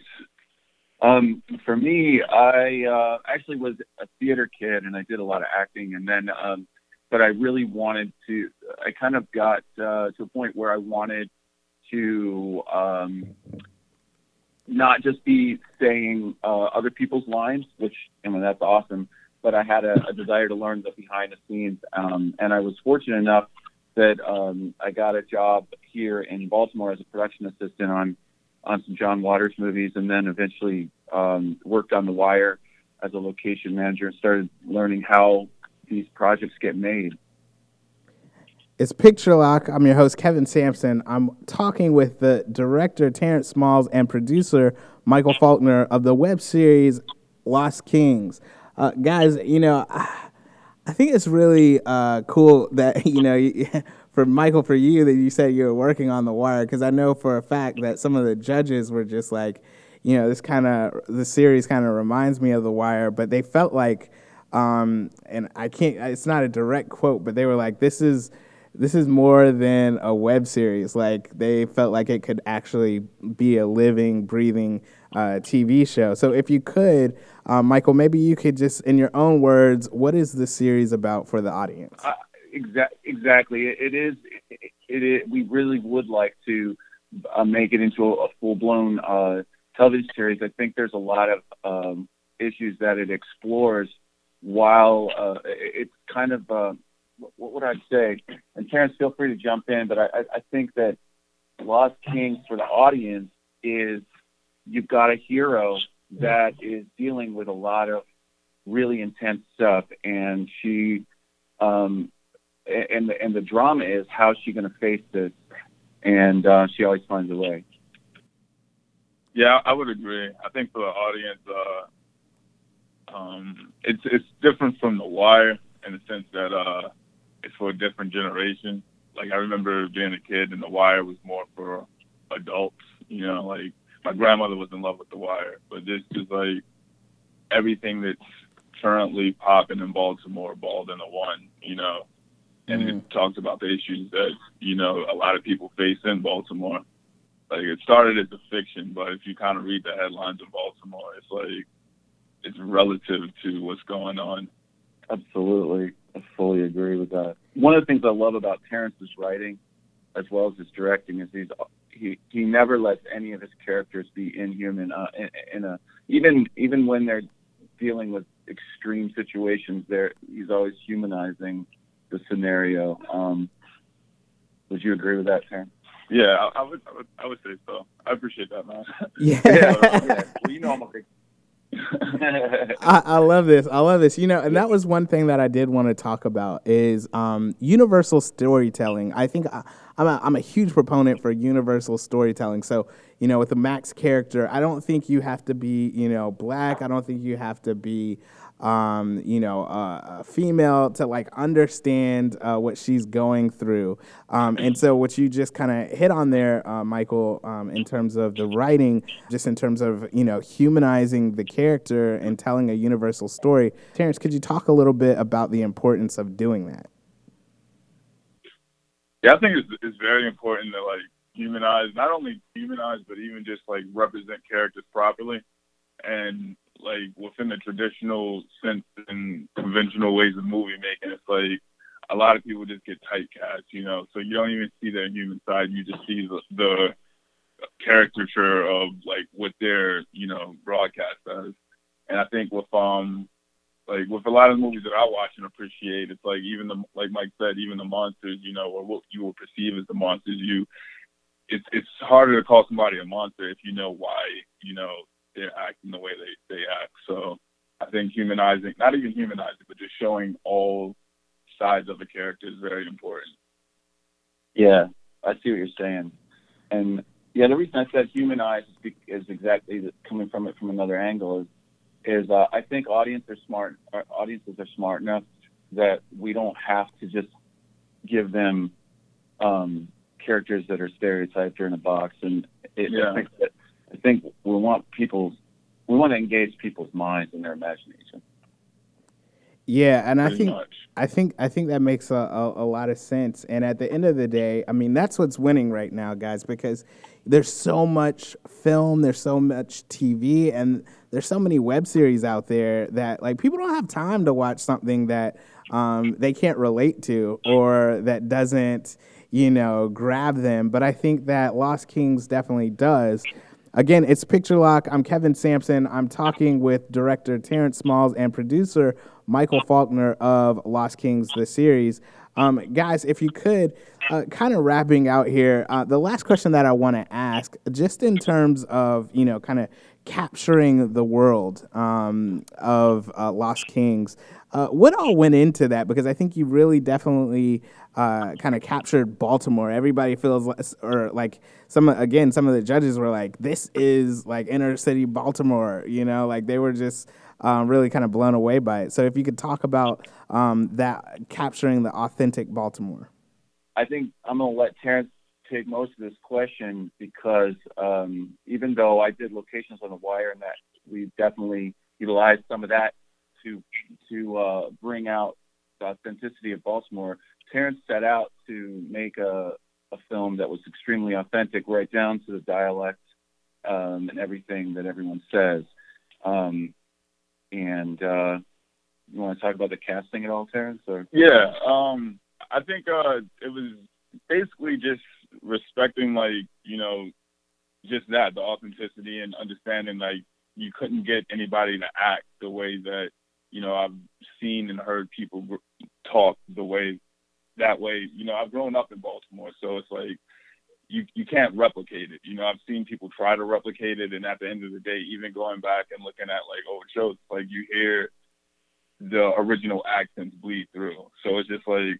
Um, for me, I uh, actually was a theater kid and I did a lot of acting, and then, um, but I really wanted to. I kind of got uh, to a point where I wanted to um, not just be saying uh, other people's lines, which I mean that's awesome, but I had a, a desire to learn the behind the scenes, um, and I was fortunate enough that um, I got a job here in Baltimore as a production assistant on on some John Waters movies, and then eventually um, worked on The Wire as a location manager and started learning how these projects get made. It's Picture Lock. I'm your host, Kevin Sampson. I'm talking with the director, Terrence Smalls, and producer, Michael Faulkner, of the web series Lost Kings. Uh, guys, you know, I think it's really uh, cool that, you know, for Michael, for you, that you said you were working on The Wire, because I know for a fact that some of the judges were just like, you know, this kind of, the series kind of reminds me of The Wire, but they felt like, um, and I can't, it's not a direct quote, but they were like, this is, this is more than a web series. Like they felt like it could actually be a living, breathing uh, TV show. So if you could, uh, Michael, maybe you could just, in your own words, what is the series about for the audience? Uh, exa- exactly. It, it is. It, it, We really would like to uh, make it into a, a full-blown uh, television series. I think there's a lot of um, issues that it explores while uh, it's kind of uh, what would I say? And Terrence, feel free to jump in, but I, I think that Lost Kings for the audience is you've got a hero that is dealing with a lot of really intense stuff, and she, um, and the and the drama is how's she going to face this, and uh, she always finds a way. Yeah, I would agree. I think for the audience, uh, um, it's it's different from The Wire in the sense that uh, it's for a different generation. Like I remember being a kid, and The Wire was more for adults. You know, like my grandmother was in love with The Wire, but this is like everything that's currently popping in Baltimore, balled into one. You know, and mm-hmm. it talks about the issues that you know a lot of people face in Baltimore. Like it started as a fiction, but if you kind of read the headlines of Baltimore, it's like it's relative to what's going on. Absolutely, I fully agree with that. One of the things I love about Terrence's writing, as well as his directing, is he's he he never lets any of his characters be inhuman. Uh, in, in a even even when they're dealing with extreme situations, there he's always humanizing the scenario. Um, would you agree with that, Terrence? Yeah, I, I, would, I would. I would say so. I appreciate that, man. Yeah. yeah, yeah. Well, you know I'm a big I, I, love this. I love this. You know, and that was one thing that I did want to talk about is um, universal storytelling. I think I, am a, I'm a huge proponent for universal storytelling. So, you know, with the Max character, I don't think you have to be, you know, black. I don't think you have to be um, you know, uh, a female to like understand uh, what she's going through. Um, and so, what you just kind of hit on there, uh, Michael, um, in terms of the writing, just in terms of you know humanizing the character and telling a universal story. Terrence, could you talk a little bit about the importance of doing that? Yeah, I think it's, it's very important to like humanize, not only humanize, but even just like represent characters properly. And like within the traditional sense and conventional ways of movie making, it's like a lot of people just get typecast, you know. So you don't even see their human side; you just see the, the caricature of like what their you know broadcast does. And I think with um like with a lot of movies that I watch and appreciate, it's like even the like Mike said, even the monsters, you know, or what you will perceive as the monsters, you it's it's harder to call somebody a monster if you know why you know they're acting the way they, they act. So I think humanizing, not even humanizing, but just showing all sides of a character is very important. Yeah, I see what you're saying. And yeah, the reason I said humanize is, is exactly coming from it from another angle is is uh, I think audiences are smart. Our audiences are smart enough that we don't have to just give them um, characters that are stereotyped or in a box. And it, yeah. I think that I think we want people, we want to engage people's minds and their imagination. Yeah, and Pretty I think much. I think I think that makes a, a, a, lot of sense. And at the end of the day, I mean that's what's winning right now, guys, because there's so much film, there's so much TV, and there's so many web series out there that like people don't have time to watch something that um, they can't relate to or that doesn't, you know, grab them. But I think that Lost Kings definitely does. Again, it's Picture Lock. I'm Kevin Sampson. I'm talking with director Terrence Smalls and producer Michael Faulkner of Lost Kings, the series. Um, guys, if you could, uh, kind of wrapping out here, uh, the last question that I want to ask, just in terms of, you know, kind of capturing the world um, of uh, Lost Kings, uh, what all went into that? Because I think you really definitely uh, kind of captured Baltimore. Everybody feels like, or like some again, some of the judges were like, "This is like inner city Baltimore," you know, like they were just um, really kind of blown away by it. So if you could talk about um, that capturing the authentic Baltimore. I think I'm gonna let Terrence take most of this question because um, even though I did locations on the wire and that we definitely utilized some of that to to uh, bring out the authenticity of Baltimore. Terrence set out to make a, a film that was extremely authentic, right down to the dialect um, and everything that everyone says. Um, and uh, you want to talk about the casting at all, Terrence? Or? Yeah, um, I think uh, it was basically just respecting, like you know, just that the authenticity and understanding, like you couldn't get anybody to act the way that you know, I've seen and heard people talk the way that way. You know, I've grown up in Baltimore, so it's like you you can't replicate it. You know, I've seen people try to replicate it, and at the end of the day, even going back and looking at like old shows, like you hear the original accents bleed through. So it's just like,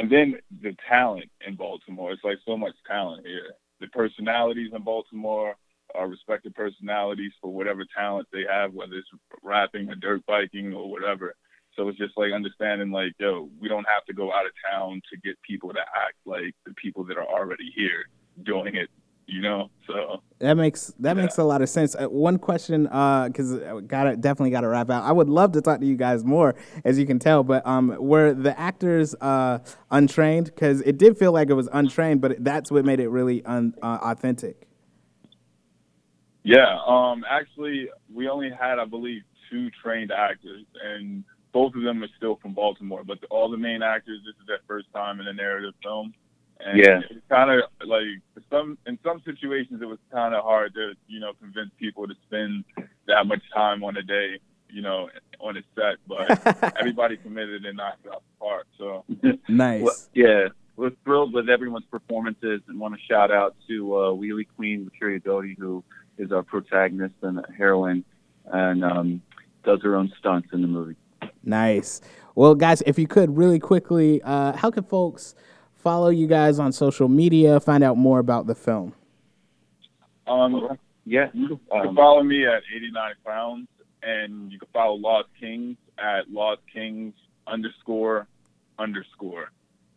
and then the talent in Baltimore. It's like so much talent here. The personalities in Baltimore are respected personalities for whatever talent they have, whether it's rapping or dirt biking or whatever. So it's just like understanding, like, yo, we don't have to go out of town to get people to act like the people that are already here doing it. You know, so that makes that yeah. makes a lot of sense. Uh, one question, because uh, gotta definitely got to wrap out. I would love to talk to you guys more, as you can tell, but um, were the actors uh, untrained? Because it did feel like it was untrained, but that's what made it really un- uh, authentic. Yeah, um, actually, we only had, I believe, two trained actors, and both of them are still from Baltimore, but the, all the main actors, this is their first time in a narrative film. And yeah. it's kind of like some in some situations it was kind of hard to you know convince people to spend that much time on a day you know on a set, but everybody committed and knocked it out the park. So nice. Well, yeah, we're thrilled with everyone's performances and want to shout out to uh, Wheelie Queen Materia Doty, who is our protagonist and heroine, and um, does her own stunts in the movie. Nice. Well, guys, if you could really quickly, uh, how can folks follow you guys on social media, find out more about the film? Um, yeah. You can um, follow me at 89 pounds, and you can follow Lost Kings at Lost Kings underscore underscore.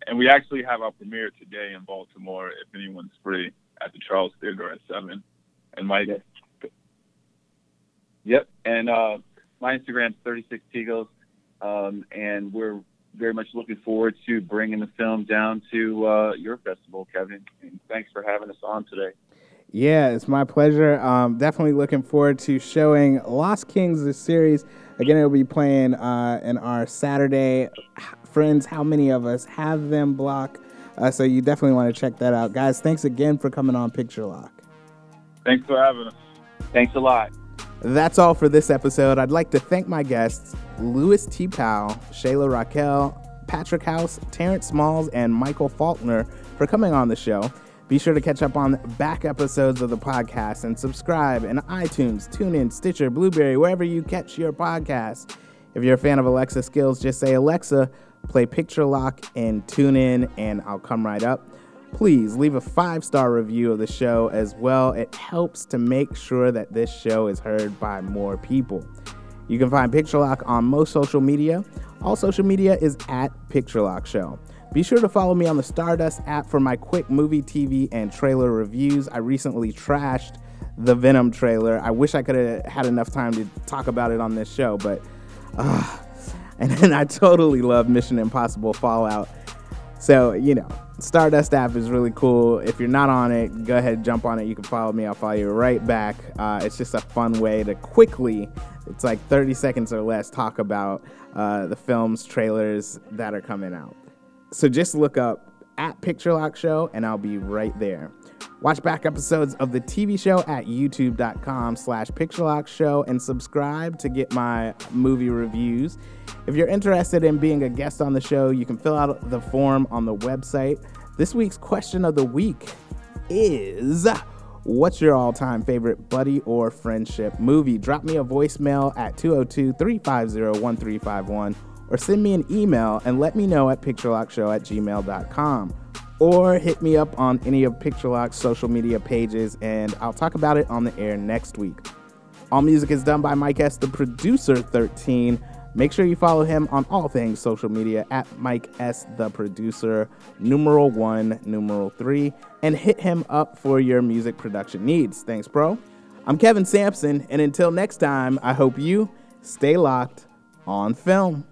And we actually have our premiere today in Baltimore, if anyone's free, at the Charles Theater at 7. And Mike? Yep. And uh, my Instagram's 36 Tegos. Um, and we're very much looking forward to bringing the film down to uh, your festival, Kevin. And thanks for having us on today. Yeah, it's my pleasure. Um, definitely looking forward to showing Lost Kings, the series. Again, it'll be playing uh, in our Saturday. Friends, how many of us have them block? Uh, so you definitely want to check that out. Guys, thanks again for coming on Picture Lock. Thanks for having us. Thanks a lot. That's all for this episode. I'd like to thank my guests, Louis T. Powell, Shayla Raquel, Patrick House, Terrence Smalls, and Michael Faulkner for coming on the show. Be sure to catch up on back episodes of the podcast and subscribe in iTunes, TuneIn, Stitcher, Blubrry, wherever you catch your podcast. If you're a fan of Alexa skills, just say Alexa, play Picture Lock and tune in, and I'll come right up please leave a five star review of the show as well. It helps to make sure that this show is heard by more people. You can find Picture Lock on most social media. All social media is at Picture Lock Show. Be sure to follow me on the Stardust app for my quick movie, TV, and trailer reviews. I recently trashed the Venom trailer. I wish I could have had enough time to talk about it on this show, but uh, and then I totally love Mission Impossible Fallout. So, you know, Stardust app is really cool. If you're not on it, go ahead, and jump on it. You can follow me. I'll follow you right back. Uh, it's just a fun way to quickly, it's like 30 seconds or less, talk about uh, the films, trailers that are coming out. So just look up at Picture Lock Show, and I'll be right there. Watch back episodes of the TV show at youtube.com slash picturelock show and subscribe to get my movie reviews. If you're interested in being a guest on the show, you can fill out the form on the website. This week's question of the week is What's your all time favorite buddy or friendship movie? Drop me a voicemail at 202 350 1351 or send me an email and let me know at picturelockshow at gmail.com or hit me up on any of Picture Lock's social media pages, and I'll talk about it on the air next week. All music is done by Mike S, the producer 13. Make sure you follow him on all things social media at Mike S, the producer, numeral one, numeral three, and hit him up for your music production needs. Thanks, bro. I'm Kevin Sampson, and until next time, I hope you stay locked on film.